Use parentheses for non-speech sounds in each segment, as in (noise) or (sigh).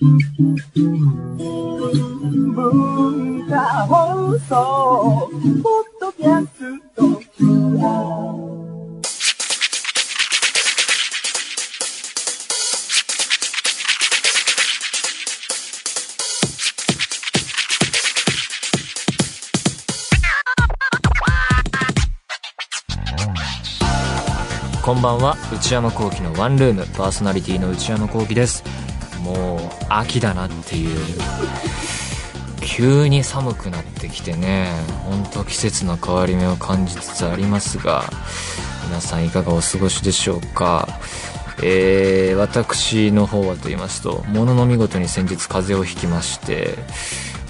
こんばんは。内山聖輝のワンルーム。パーソナリティの内山聖輝です。もう秋だなっていう。急に寒くなってきてね。ほんと季節の変わり目を感じつつありますが。皆さんいかがお過ごしでしょうか。えー、私の方はと言いますとものの見事に先日風邪をひきまして。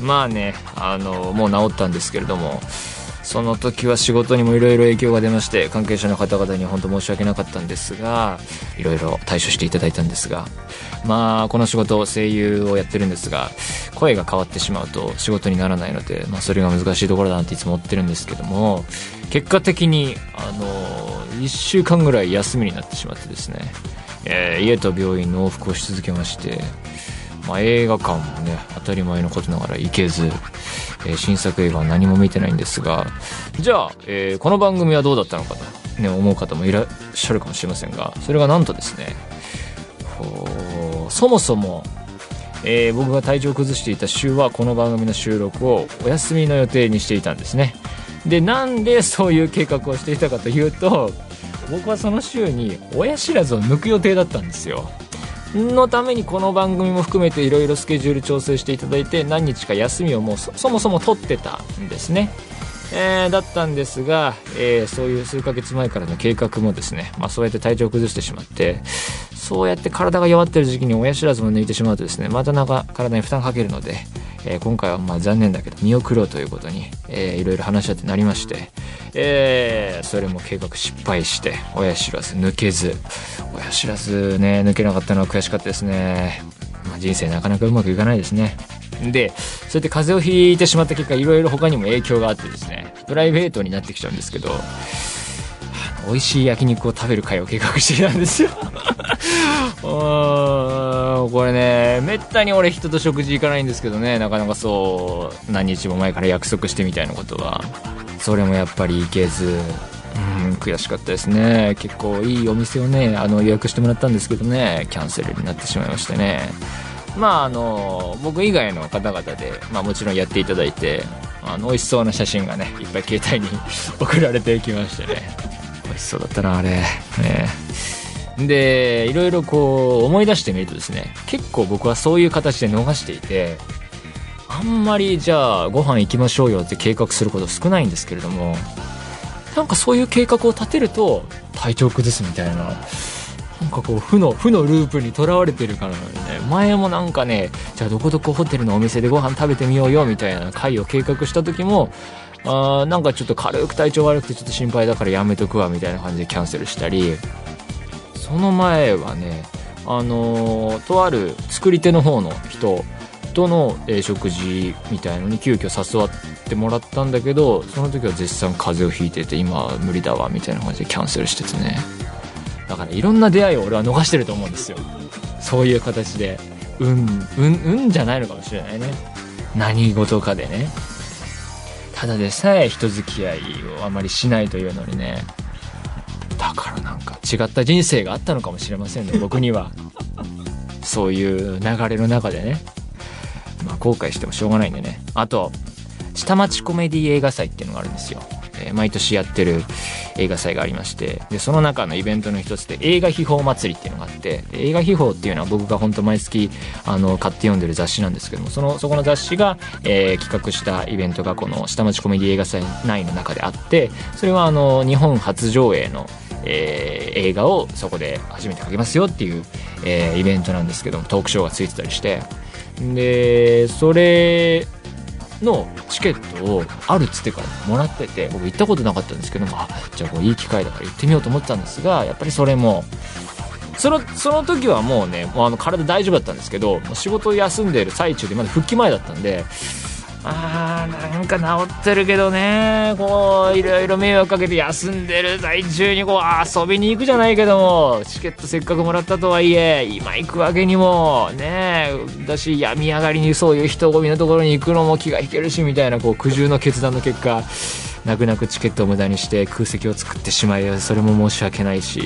まあねあのもう治ったんですけれども。その時は仕事にもいろいろ影響が出まして関係者の方々に本当申し訳なかったんですがいろいろ対処していただいたんですがまあこの仕事声優をやってるんですが声が変わってしまうと仕事にならないので、まあ、それが難しいところだなっていつも思ってるんですけども結果的にあの1週間ぐらい休みになってしまってですね、えー家と病院の往復をし続けましてまあ、映画館もね当たり前のことながら行けず、えー新作映画は何も見てないんですがじゃあ、えーこの番組はどうだったのかと、ね、思う方もいらっしゃるかもしれませんがそれがなんとですねそもそも、えー僕が体調を崩していた週はこの番組の収録をお休みの予定にしていたんですね。でなんでそういう計画をしていたかというと僕はその週に親知らずを抜く予定だったんですよ。のためにこの番組も含めていろいろスケジュール調整していただいて何日か休みをもうそもそも取ってたんですね、えーだったんですが、えーそういう数ヶ月前からの計画もですね、まあ、そうやって体調を崩してしまってそうやって体が弱ってる時期に親知らずも抜いてしまうとですねまたなんか体に負担かけるので、えー今回はまあ残念だけど見送ろうということに、えーいろいろ話し合ってなりまして、えーそれも計画失敗して親知らず抜けず親知らずね抜けなかったのは悔しかったですね、まあ、人生なかなかうまくいかないですね。でそうやって風邪をひいてしまった結果いろいろ他にも影響があってですねプライベートになってきちゃうんですけど美味しい焼肉を食べる会を計画していたんですよ。(laughs) これねめったに俺人と食事行かないんですけどねなかなかそう何日も前から約束してみたいなことは。それもやっぱり行けず。うん悔しかったですね。結構いいお店をねあの予約してもらったんですけどねキャンセルになってしまいましてね。まああの僕以外の方々で、まあ、もちろんやっていただいてあの美味しそうな写真がねいっぱい携帯に (laughs) 送られてきましてね。美味しそうだったなあれ。ね。でいろいろこう思い出してみるとですね結構僕はそういう形で逃していてあんまりじゃあご飯行きましょうよって計画すること少ないんですけれどもなんかそういう計画を立てると体調崩すみたいななんかこう負の負のループにとらわれてるからなんでね前もなんかねじゃあどこどこホテルのお店でご飯食べてみようよみたいな会を計画した時もあーなんかちょっと軽く体調悪くてちょっと心配だからやめとくわみたいな感じでキャンセルしたりその前はねあのーとある作り手の方の人との、えー食事みたいのに急遽誘ってもらったんだけどその時は絶賛風邪をひいてて今は無理だわみたいな感じでキャンセルしててね。だからいろんな出会いを俺は逃してると思うんですよ。そういう形で。運運運じゃないのかもしれないね。何事かでね。ただでさえ人付き合いをあまりしないというのにね。だからなんか違った人生があったのかもしれませんね僕には。(laughs) そういう流れの中でねまあ後悔してもしょうがないんでね。あと下町コメディ映画祭っていうのがあるんですよ、えー毎年やってる映画祭がありまして。でその中のイベントの一つで映画秘宝祭りっていうのがあって映画秘宝っていうのは僕が本当毎月あの買って読んでる雑誌なんですけどもそのそこの雑誌が、えー企画したイベントがこの下町コメディ映画祭内の中であってそれはあの日本初上映のえー映画をそこで初めてかけますよっていう、えーイベントなんですけどもトークショーがついてたりしてでそれのチケットをあるっつってからもらってて僕行ったことなかったんですけどもあじゃあこういい機会だから行ってみようと思ったんですがやっぱりそれもそのその時はもうねもうあの体大丈夫だったんですけど仕事休んでる最中でまだ復帰前だったんであーなんか治ってるけどね。こういろいろ迷惑かけて休んでる最中にこう遊びに行くじゃないけども。チケットせっかくもらったとはいえ今行くわけにもね。だし病み上がりにそういう人混みのところに行くのも気が引けるしみたいなこう苦渋の決断の結果泣く泣くチケットを無駄にして空席を作ってしまいそれも申し訳ないし、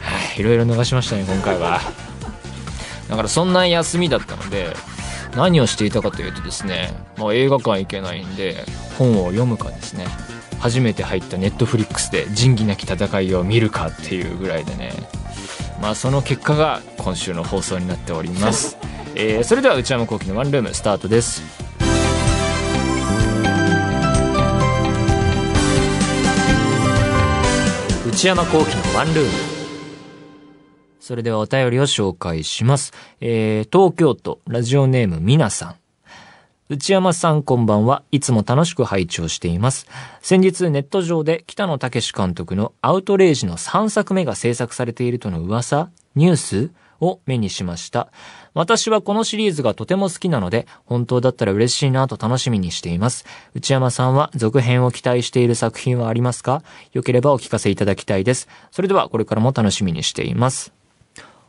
はい、いろいろ逃しましたね今回は。だからそんな休みだったので何をしていたかというとですね、まあ、映画館行けないんで本を読むかですね。初めて入ったネットフリックスで仁義なき戦いを見るかっていうぐらいでね。まあその結果が今週の放送になっております、えそれでは内山聖輝のワンルームスタートです。内山聖輝のワンルーム。それではお便りを紹介します。えー、東京都、ラジオネームみなさん。内山さんこんばんは。いつも楽しく拝聴しています。先日ネット上で北野武監督のアウトレイジの3作目が制作されているとの噂ニュースを目にしました。私はこのシリーズがとても好きなので、本当だったら嬉しいなと楽しみにしています。内山さんは続編を期待している作品はありますか？よければお聞かせいただきたいです。それではこれからも楽しみにしています。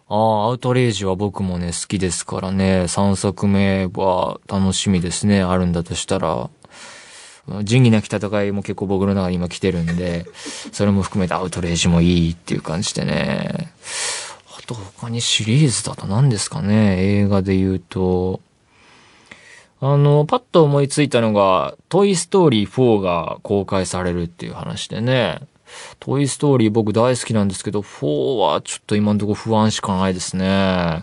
ああ、アウトレイジは僕もね、好きですからね、3作目は楽しみですね、あるんだとしたら。仁義なき戦いも結構僕の中に今来てるんで、それも含めてアウトレイジもいいっていう感じでね。あと他にシリーズだと何ですかね、映画で言うと。あの、パッと思いついたのが、トイストーリー4が公開されるっていう話でね。トイストーリー僕大好きなんですけど、4はちょっと今のとこ不安しかないですね。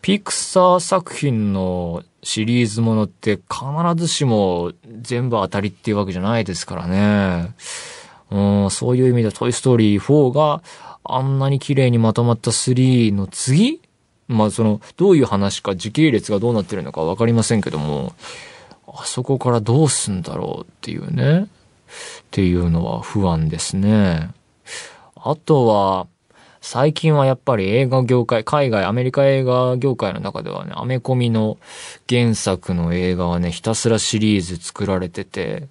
ピクサー作品のシリーズものって必ずしも全部当たりっていうわけじゃないですからね。うん、そういう意味でトイストーリー4があんなに綺麗にまとまった3の次まあその、どういう話か時系列がどうなってるのかわかりませんけども、あそこからどうすんだろうっていうね。っていうのは不安ですね。あとは、最近はやっぱり映画業界、海外、アメリカ映画業界の中ではね、アメコミの原作の映画はね、ひたすらシリーズ作られてて、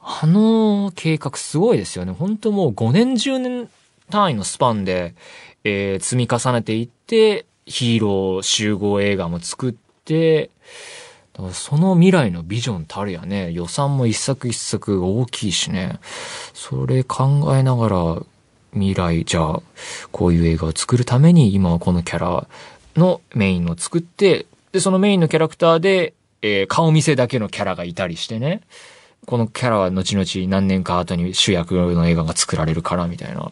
あの計画すごいですよね。本当もう5年10年単位のスパンで、えー積み重ねていって、ヒーロー集合映画も作って、その未来のビジョンたるやね、予算も一作一作大きいしね、それ考えながら未来、じゃあ、こういう映画を作るために今はこのキャラのメインを作って、で、そのメインのキャラクターで、えー顔見せだけのキャラがいたりしてね、このキャラは後々何年か後に主役の映画が作られるからみたいな。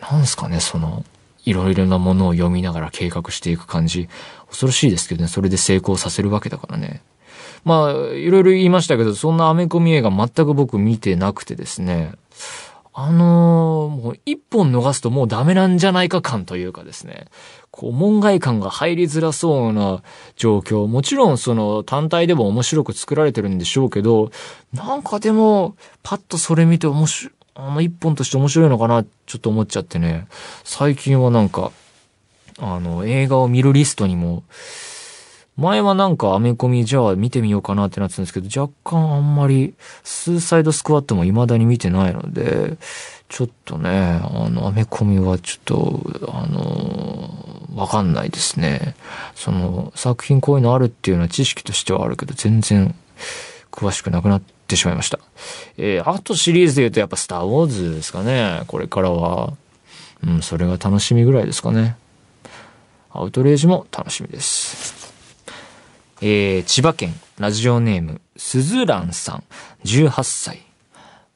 なんすかね、その、いろいろなものを読みながら計画していく感じ。恐ろしいですけどね、それで成功させるわけだからね。まあ、いろいろ言いましたけど、そんなアメコミ映画全く僕見てなくてですね。あのーもう一本逃すともうダメなんじゃないか感というかですね。こう、門外感が入りづらそうな状況。もちろんその単体でも面白く作られてるんでしょうけど、なんかでも、パッとそれ見て面白い、あの一本として面白いのかな、ちょっと思っちゃってね。最近はなんか、あの、映画を見るリストにも、前はなんかアメコミじゃあ見てみようかなってなってたんですけど、若干あんまり、スーサイドスクワットも未だに見てないので、ちょっとね、あの、アメコミはちょっと、あの、わかんないですね。その、作品こういうのあるっていうのは知識としてはあるけど、全然詳しくなくなってしまいました。えー、あとシリーズで言うとやっぱスターウォーズですかね。これからは。うん、それが楽しみぐらいですかね。アウトレイジも楽しみです。えー、千葉県ラジオネーム、すずらんさん、18歳。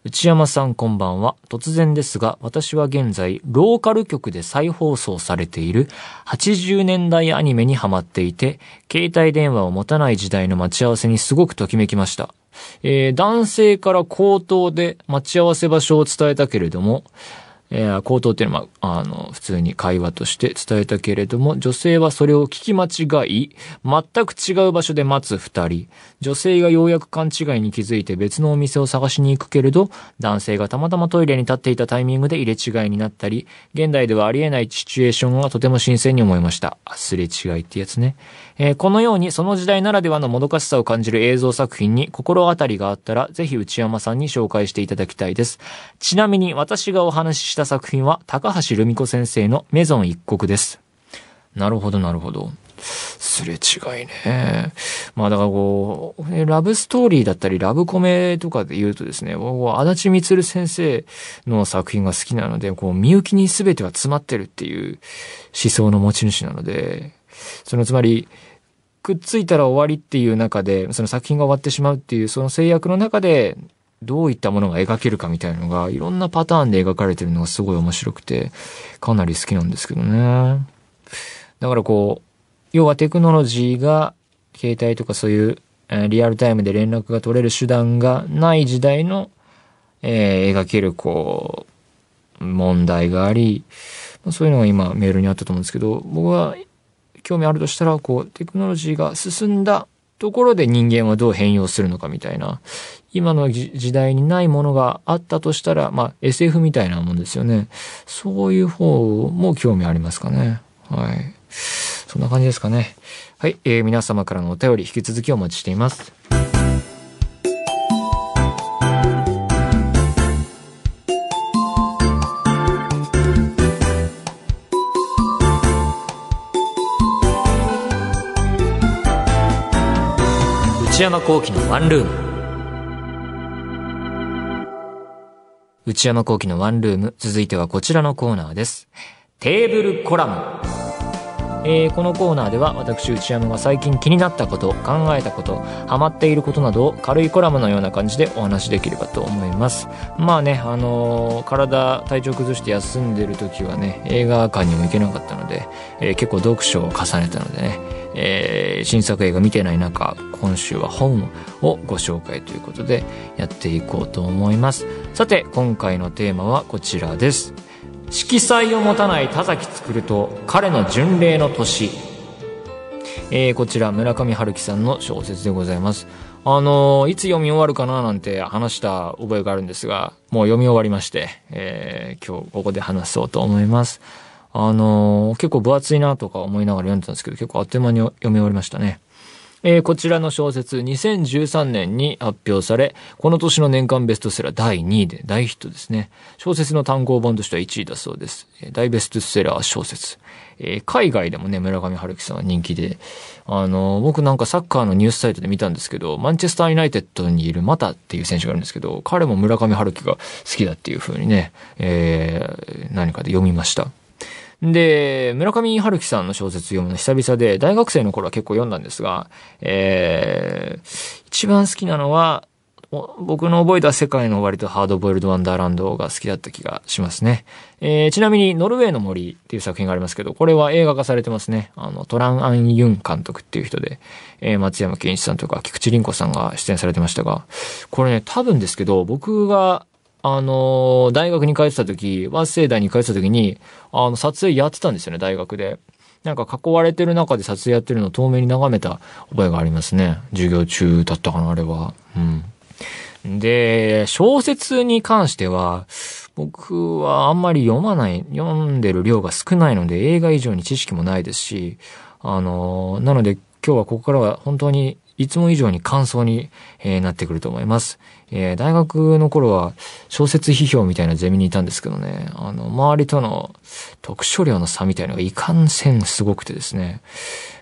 内山さんこんばんは。突然ですが、私は現在、ローカル局で再放送されている80年代アニメにハマっていて、携帯電話を持たない時代の待ち合わせにすごくときめきました。えー男性から口頭で待ち合わせ場所を伝えたけれども、えー、口頭っていうのは、あ、の、普通に会話として伝えたけれども、女性はそれを聞き間違い、全く違う場所で待つ二人。女性がようやく勘違いに気づいて別のお店を探しに行くけれど、男性がたまたまトイレに立っていたタイミングで入れ違いになったり、現代ではありえないシチュエーションがとても新鮮に思いました。すれ違いってやつね。えー、このようにその時代ならではのもどかしさを感じる映像作品に心当たりがあったら、ぜひ内山さんに紹介していただきたいです。ちなみに私がお話しした作品は、高橋留美子先生のメゾン一国です。なるほど、なるほど。すれ違いね。まあだからこう、ラブストーリーだったり、ラブコメとかで言うとですね、僕足立光先生の作品が好きなので、こう、みゆきに全ては詰まってるっていう思想の持ち主なので、そのつまり、くっついたら終わりっていう中で、その作品が終わってしまうっていう、その制約の中で、どういったものが描けるかみたいなのが、いろんなパターンで描かれてるのがすごい面白くて、かなり好きなんですけどね。だからこう、要はテクノロジーが、携帯とかそういう、リアルタイムで連絡が取れる手段がない時代の、えー、描けるこう、問題があり、そういうのが今メールにあったと思うんですけど、僕は興味あるとしたら、こう、テクノロジーが進んだところで人間はどう変容するのかみたいな、今の時代にないものがあったとしたら、まあ SF みたいなもんですよね。そういう方も興味ありますかね。はい。そんな感じですかね。はい、えー、皆様からのお便り引き続きお待ちしています。内山幸喜のワンルーム。内山幸喜のワンルーム。続いてはこちらのコーナーです。テーブルコラム。えー、このコーナーでは私内山が最近気になったこと考えたことハマっていることなどを軽いコラムのような感じでお話しできればと思います。まあねあのー、体体調崩して休んでる時はね映画館にも行けなかったので、えー、結構読書を重ねたのでね、えー、新作映画見てない中今週は本をご紹介ということでやっていこうと思います。さて今回のテーマはこちらです。色彩を持たない田崎作と彼の巡礼の年、えー、こちら村上春樹さんの小説でございます。あのー、いつ読み終わるかななんて話した覚えがあるんですがもう読み終わりまして、えー、今日ここで話そうと思います。あのー結構分厚いなとか思いながら読んでたんですけど結構あっという間に読み終わりましたね。えー、こちらの小説、2013年に発表され、この年の年間ベストセラー第2位で大ヒットですね。小説の単行本としては1位だそうです。大ベストセラー小説。えー、海外でもね、村上春樹さんは人気で、あの、僕なんかサッカーのニュースサイトで見たんですけど、マンチェスターユナイテッドにいるマタっていう選手がいるんですけど、彼も村上春樹が好きだっていう風にね、えー、何かで読みました。で、村上春樹さんの小説読むの久々で、大学生の頃は結構読んだんですが、えー、一番好きなのは、僕の覚えた世界の終わりとハードボイルドワンダーランドが好きだった気がしますね。えー、ちなみに、ノルウェーの森っていう作品がありますけど、これは映画化されてますね。あの、トラン・アン・ユン監督っていう人で、えー、松山健一さんとか菊池凛子さんが出演されてましたが、これね、多分ですけど、僕があの、大学に通ってた時、和製大に通ってた時に、あの、撮影やってたんですよね、大学で。なんか囲われてる中で撮影やってるのを遠目に眺めた覚えがありますね。授業中だったかな、あれは。うん。で、小説に関しては、僕はあんまり読まない、読んでる量が少ないので、映画以上に知識もないですし、あの、なので今日はここからは本当にいつも以上に感想に、えー、なってくると思います。えー、大学の頃は小説批評みたいなゼミにいたんですけどね、あの、周りとの読書量の差みたいなのがいかんせんすごくてですね、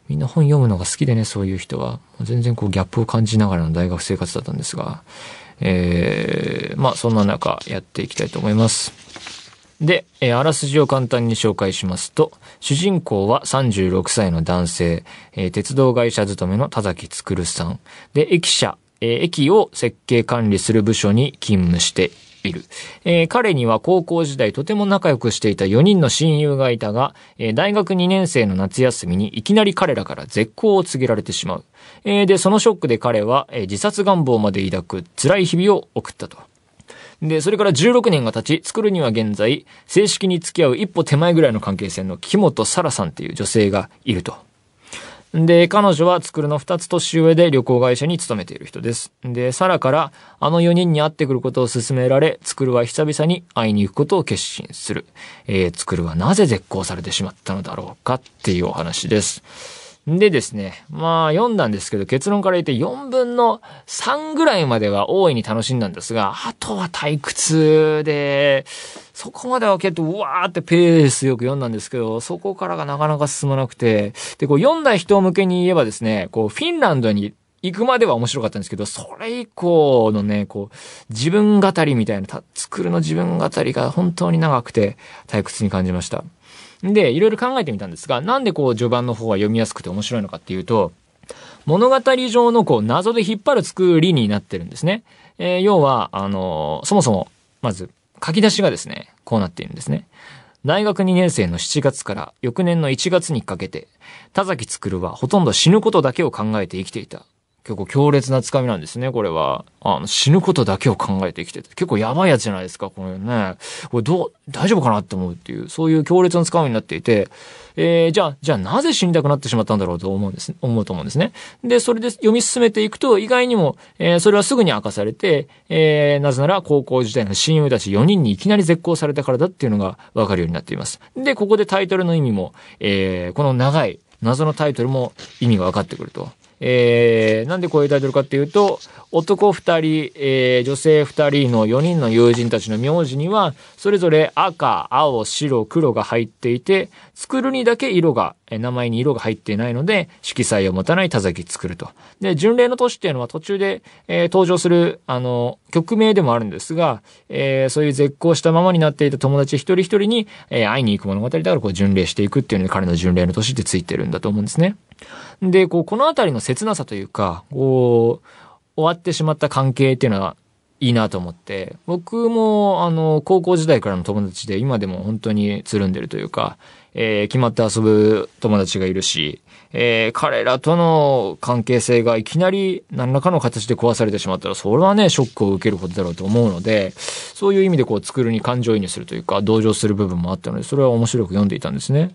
みんな本読むのが好きでね、そういう人は。全然こうギャップを感じながらの大学生活だったんですが、えー、まあそんな中やっていきたいと思います。で、えー、あらすじを簡単に紹介しますと、主人公は36歳の男性、えー、鉄道会社勤めの田崎つくるさん。で、駅舎、え、駅を設計管理する部署に勤務している。えー、彼には高校時代とても仲良くしていた4人の親友がいたが、えー、大学2年生の夏休みにいきなり彼らから絶好を告げられてしまう。えー、で、そのショックで彼は、え自殺願望まで抱く辛い日々を送ったと。で、それから16年が経ち、作るには現在、正式に付き合う一歩手前ぐらいの関係性の木本沙羅さんっていう女性がいると。で、彼女はつくるの二つ年上で旅行会社に勤めている人です。で、サラからあの四人に会ってくることを勧められ、つくるは久々に会いに行くことを決心する。えー、つくるはなぜ絶好されてしまったのだろうかっていうお話です。でですね、まあ読んだんですけど結論から言って4分の3ぐらいまでは大いに楽しんだんですが、あとは退屈で、そこまでは結構うわーってペースよく読んだんですけど、そこからがなかなか進まなくて、で、こう読んだ人向けに言えばですね、こうフィンランドに行くまでは面白かったんですけど、それ以降のね、こう、自分語りみたいな、作るの自分語りが本当に長くて退屈に感じました。で、いろいろ考えてみたんですが、なんでこう序盤の方は読みやすくて面白いのかっていうと、物語上のこう謎で引っ張る作りになってるんですね。えー要は、あのーそもそも、まず、書き出しがですね、こうなっているんですね。大学2年生の7月から翌年の1月にかけて、田崎作はほとんど死ぬことだけを考えて生きていた。結構強烈なつかみなんですね、これは。あの、死ぬことだけを考えて生きてた。結構やばいやつじゃないですか、これね。これどう、大丈夫かなって思うっていう、そういう強烈なつかみになっていて、えー、じゃあ、じゃあなぜ死にたくなってしまったんだろうと思うんです、思うと思うんですね。で、それで読み進めていくと、意外にも、えー、それはすぐに明かされて、えー、なぜなら高校時代の親友たち4人にいきなり絶交されたからだっていうのがわかるようになっています。で、ここでタイトルの意味も、えー、この長い謎のタイトルも意味が分かってくると。えー、なんでこういうタイトルかっていうと、男二人、えー、女性二人の4人の友人たちの名字には、それぞれ赤、青、白、黒が入っていて、作るにだけ色が、えー名前に色が入っていないので、色彩を持たない田崎作ると。で、巡礼の都市っていうのは途中で、えー登場する、あの、曲名でもあるんですが、えーそういう絶交したままになっていた友達一人一人に、えー会いに行く物語だからこう巡礼していくっていうので彼の巡礼の都市ってついてるんだと思うんですね。で、こう、このあたりの切なさというか、こう、終わってしまった関係っていうのは、いいなと思って、僕も、あの、高校時代からの友達で、今でも本当につるんでるというか、えー決まって遊ぶ友達がいるし、えー彼らとの関係性がいきなり何らかの形で壊されてしまったら、それはね、ショックを受けることだろうと思うので、そういう意味でこう、作るに感情移入するというか、同情する部分もあったので、それは面白く読んでいたんですね。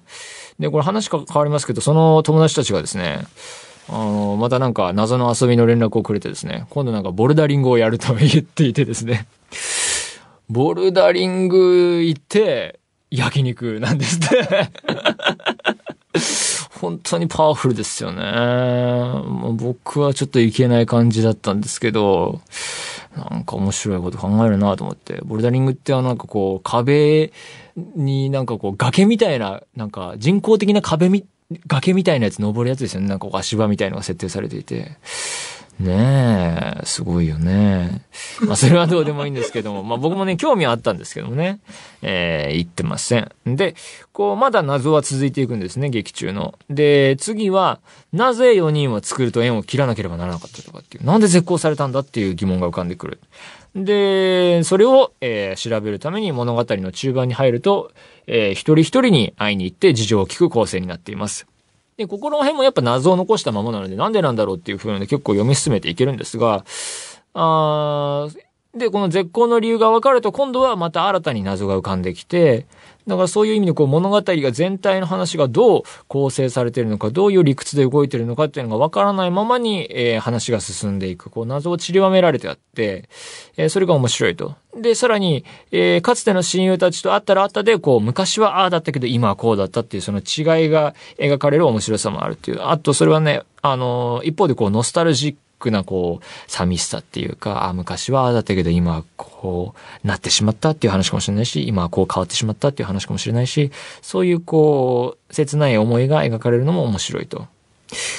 で、これ話が変わりますけど、その友達たちがですね、あの、またなんか謎の遊びの連絡をくれてですね、今度なんかボルダリングをやると言っていてですね、(laughs) ボルダリング行って、焼肉なんですって。(laughs) 本当にパワフルですよね。僕はちょっといけない感じだったんですけど、なんか面白いこと考えるなと思って。ボルダリングってあのなんかこう壁になんかこう崖みたいな、なんか人工的な壁み、崖みたいなやつ登るやつですよね。なんか足場みたいのが設定されていて。ねえ、すごいよね。まあそれはどうでもいいんですけども、まあ僕もね、興味はあったんですけどもね、えー、言ってません。で、こう、まだ謎は続いていくんですね、劇中の。で、次は、なぜ4人は作ると縁を切らなければならなかったとかっていう、なんで絶交されたんだっていう疑問が浮かんでくる。で、それを、えー調べるために物語の中盤に入ると、えー一人一人に会いに行って事情を聞く構成になっています。で、ここら辺もやっぱ謎を残したままなので、なんでなんだろうっていう風に結構読み進めていけるんですが、あーで、この絶好の理由が分かると、今度はまた新たに謎が浮かんできて、だからそういう意味でこう物語が全体の話がどう構成されているのか、どういう理屈で動いているのかっていうのが分からないままに、えー話が進んでいく、こう謎を散りばめられてあって、えーそれが面白いと。で、さらに、えーかつての親友たちと会ったら会ったで、こう、昔はああだったけど今はこうだったっていうその違いが描かれる面白さもあるっていう。あと、それはね、あの一方でこう、ノスタルジッククなこう、寂しさっていうか、あ昔はああだったけど今はこう、なってしまったっていう話かもしれないし、今はこう変わってしまったっていう話かもしれないし、そういうこう、切ない思いが描かれるのも面白いと。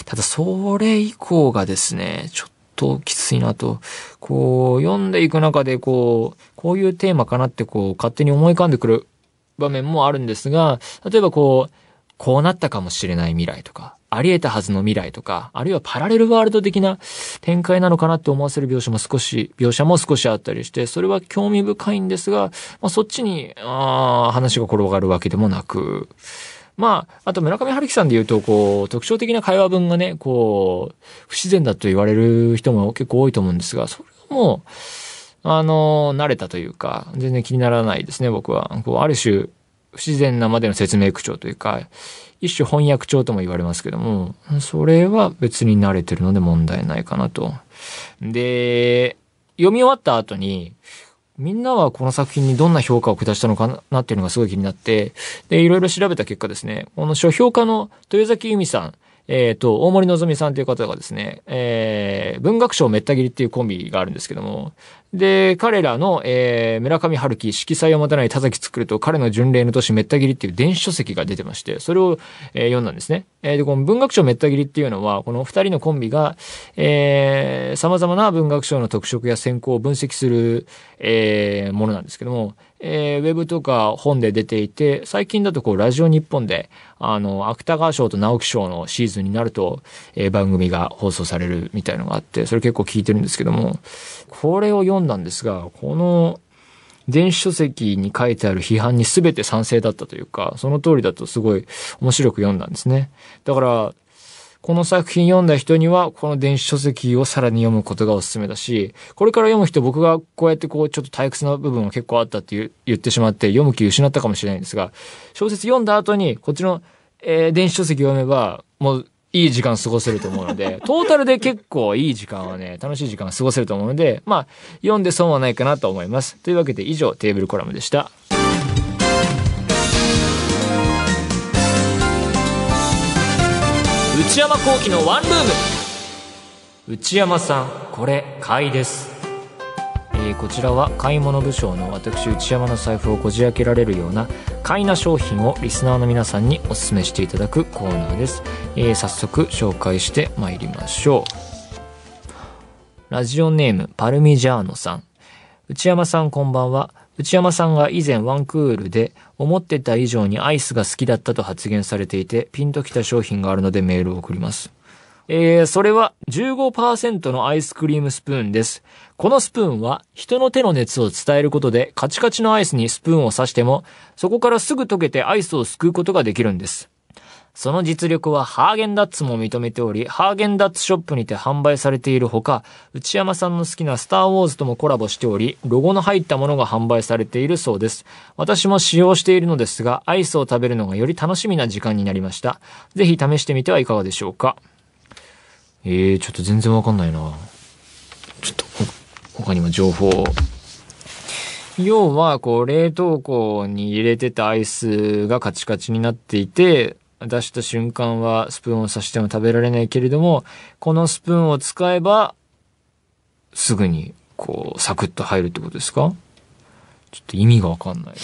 ただ、それ以降がですね、ちょっときついなと。こう、読んでいく中で、こう、こういうテーマかなって、こう、勝手に思い浮かんでくる場面もあるんですが、例えばこう、こうなったかもしれない未来とか、あり得たはずの未来とか、あるいはパラレルワールド的な展開なのかなって思わせる描写も少し、描写も少しあったりして、それは興味深いんですが、まあ、そっちに、あー話が転がるわけでもなく、まあ、あと村上春樹さんで言うと、こう、特徴的な会話文がね、こう、不自然だと言われる人も結構多いと思うんですが、それはもう、あの、慣れたというか、全然気にならないですね、僕は。こう、ある種、不自然なまでの説明口調というか、一種翻訳帳とも言われますけども、それは別に慣れてるので問題ないかなと。で、読み終わった後に、みんなはこの作品にどんな評価を下したのかなっていうのがすごい気になって、で、いろいろ調べた結果ですね、この書評家の豊崎由美さん、えっ、ー、と、大森のぞみさんという方がですね、えー、文学賞めった切りっていうコンビがあるんですけども、で、彼らの、えー、村上春樹、色彩を持たない田崎作ると彼の巡礼の都市めった切りっていう電子書籍が出てまして、それを、えー、読んだんですね。えー、で、この文学賞めった切りっていうのは、この二人のコンビが、えー、様々な文学賞の特色や選考を分析する、えー、ものなんですけども、えー、ウェブとか本で出ていて、最近だとこう、ラジオ日本で、あの、芥川賞と直木賞のシーズンになると、えー、番組が放送されるみたいのがあって、それ結構聞いてるんですけども、これを読んだんですが、この、電子書籍に書いてある批判に全て賛成だったというか、その通りだとすごい面白く読んだんですね。だから、この作品読んだ人には、この電子書籍をさらに読むことがおすすめだし、これから読む人、僕がこうやってこう、ちょっと退屈な部分が結構あったって言ってしまって、読む気失ったかもしれないんですが、小説読んだ後に、こっちの、えー、電子書籍読めば、もう、いい時間過ごせると思うので、(laughs) トータルで結構いい時間はね、楽しい時間過ごせると思うので、まあ、読んで損はないかなと思います。というわけで以上、テーブルコラムでした。内山幸喜のワンルーム。内山さんこれ買いです。えー、こちらは買い物部署の私内山の財布をこじ開けられるような買いな商品をリスナーの皆さんにお勧めしていただくコーナーです、えー、早速紹介してまいりましょう。ラジオネームパルミジャーノさん。内山さんこんばんは。内山さんが以前ワンクールで思ってた以上にアイスが好きだったと発言されていてピンときた商品があるのでメールを送ります。えー、それは15%のアイスクリームスプーンです。このスプーンは人の手の熱を伝えることでカチカチのアイスにスプーンを刺してもそこからすぐ溶けてアイスをすくうことができるんです。その実力はハーゲンダッツも認めており、ハーゲンダッツショップにて販売されているほか、内山さんの好きなスターウォーズともコラボしており、ロゴの入ったものが販売されているそうです。私も使用しているのですが、アイスを食べるのがより楽しみな時間になりました。ぜひ試してみてはいかがでしょうか。えー、ちょっと全然わかんないな。ちょっと、他にも情報を。要は、こう、冷凍庫に入れてたアイスがカチカチになっていて、出した瞬間はスプーンを刺しても食べられないけれども、このスプーンを使えば、すぐに、こう、サクッと入るってことですか？ちょっと意味がわかんない。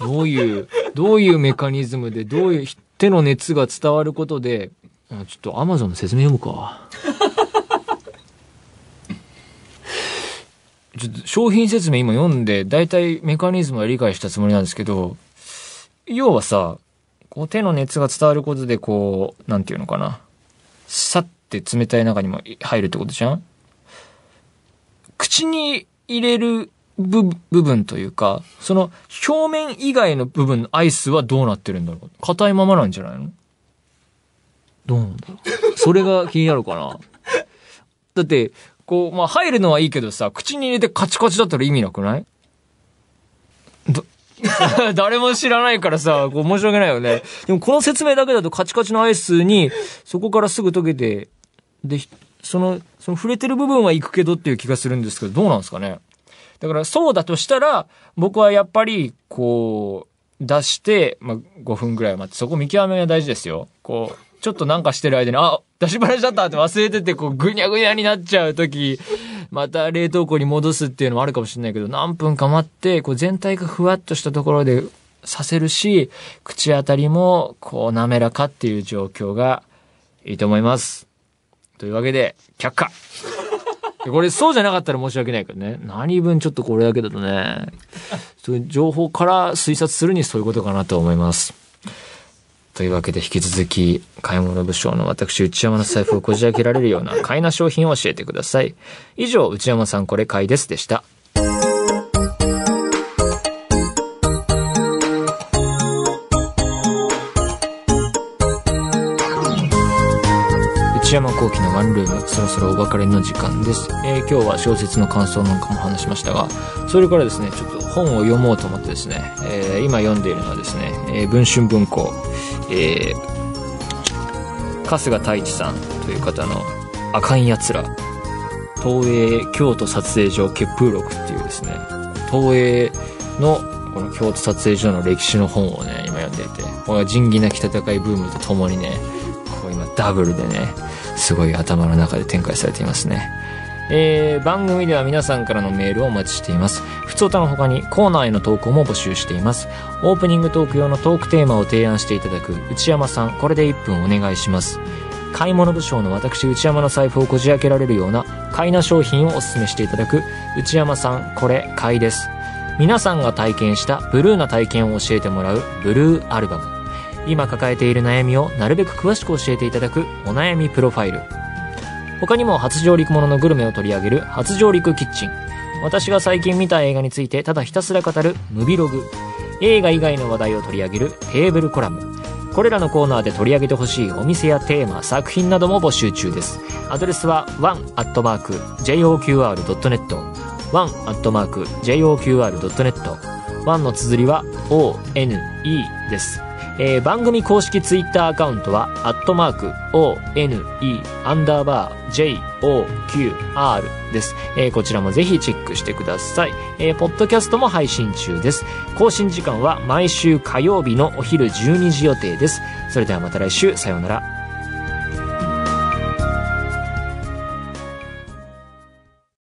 どういう、どういうメカニズムで、どういう手の熱が伝わることで、ちょっとアマゾンの説明読むか。ちょっと商品説明今読んで、だいたいメカニズムは理解したつもりなんですけど、要はさ、こう手の熱が伝わることでこう、なんていうのかな。さって冷たい中にも入るってことじゃん？口に入れる部分というか、その表面以外の部分のアイスはどうなってるんだろう？硬いままなんじゃないの？どうなんだろう？それが気になるかな？だって、こう、まあ入るのはいいけどさ、口に入れてカチカチだったら意味なくない？(laughs) 誰も知らないからさ、こう申し訳ないよね。でもこの説明だけだとカチカチのアイスに、そこからすぐ溶けて、で、その、その触れてる部分は行くけどっていう気がするんですけど、どうなんですかね。だからそうだとしたら、僕はやっぱり、こう、出して、まあ、5分ぐらい待って、そこ見極めが大事ですよ。こう、ちょっとなんかしてる間に、あ、出しっぱなしだったって忘れてて、こう、ぐにゃぐにゃになっちゃうとき、また冷凍庫に戻すっていうのもあるかもしれないけど、何分か待って、こう、全体がふわっとしたところでさせるし、口当たりも、こう、滑らかっていう状況がいいと思います。というわけで、却下 (laughs) これそうじゃなかったら申し訳ないけどね。何分ちょっとこれだけだとね、そういう情報から推察するにそういうことかなと思います。というわけで引き続き、買い物部署の私、内山の財布をこじ開けられるような買いな商品を教えてください。以上、内山さんこれ買いですでした。内山幸輝のワンルーム、そろそろお別れの時間です。えー今日は小説の感想なんかも話しましたが、それからですね、ちょっと本を読もうと思ってですね、えー今読んでいるのはですね、えー文春文庫、えー春日太一さんという方のあかんやつら、東映京都撮影所結風録っていうですね、東映のこの京都撮影所の歴史の本をね、今読んでいて、これは仁義なき戦いブームとともにね、こう今ダブルでね、すごい頭の中で展開されていますね。えー、番組では皆さんからのメールをお待ちしています。普通歌の他にコーナーへの投稿も募集しています。オープニングトーク用のトークテーマを提案していただく内山さん、これで1分お願いします。買い物部将の私内山の財布をこじ開けられるような買いな商品をお勧めしていただく内山さん、これ買いです。皆さんが体験したブルーな体験を教えてもらうブルーアルバム。今抱えている悩みをなるべく詳しく教えていただくお悩みプロファイル。他にも初上陸もののグルメを取り上げる初上陸キッチン。私が最近見た映画についてただひたすら語るムビログ。映画以外の話題を取り上げるテーブルコラム。これらのコーナーで取り上げてほしいお店やテーマ、作品なども募集中です。アドレスは one.joqr.net one.joqr.net 1の綴りは ONE です。えー番組公式ツイッターアカウントは、アットマーク、ONE、アンダーバー、JOQR です。えーこちらもぜひチェックしてください。えーポッドキャストも配信中です。更新時間は毎週火曜日のお昼12時予定です。それではまた来週、さようなら。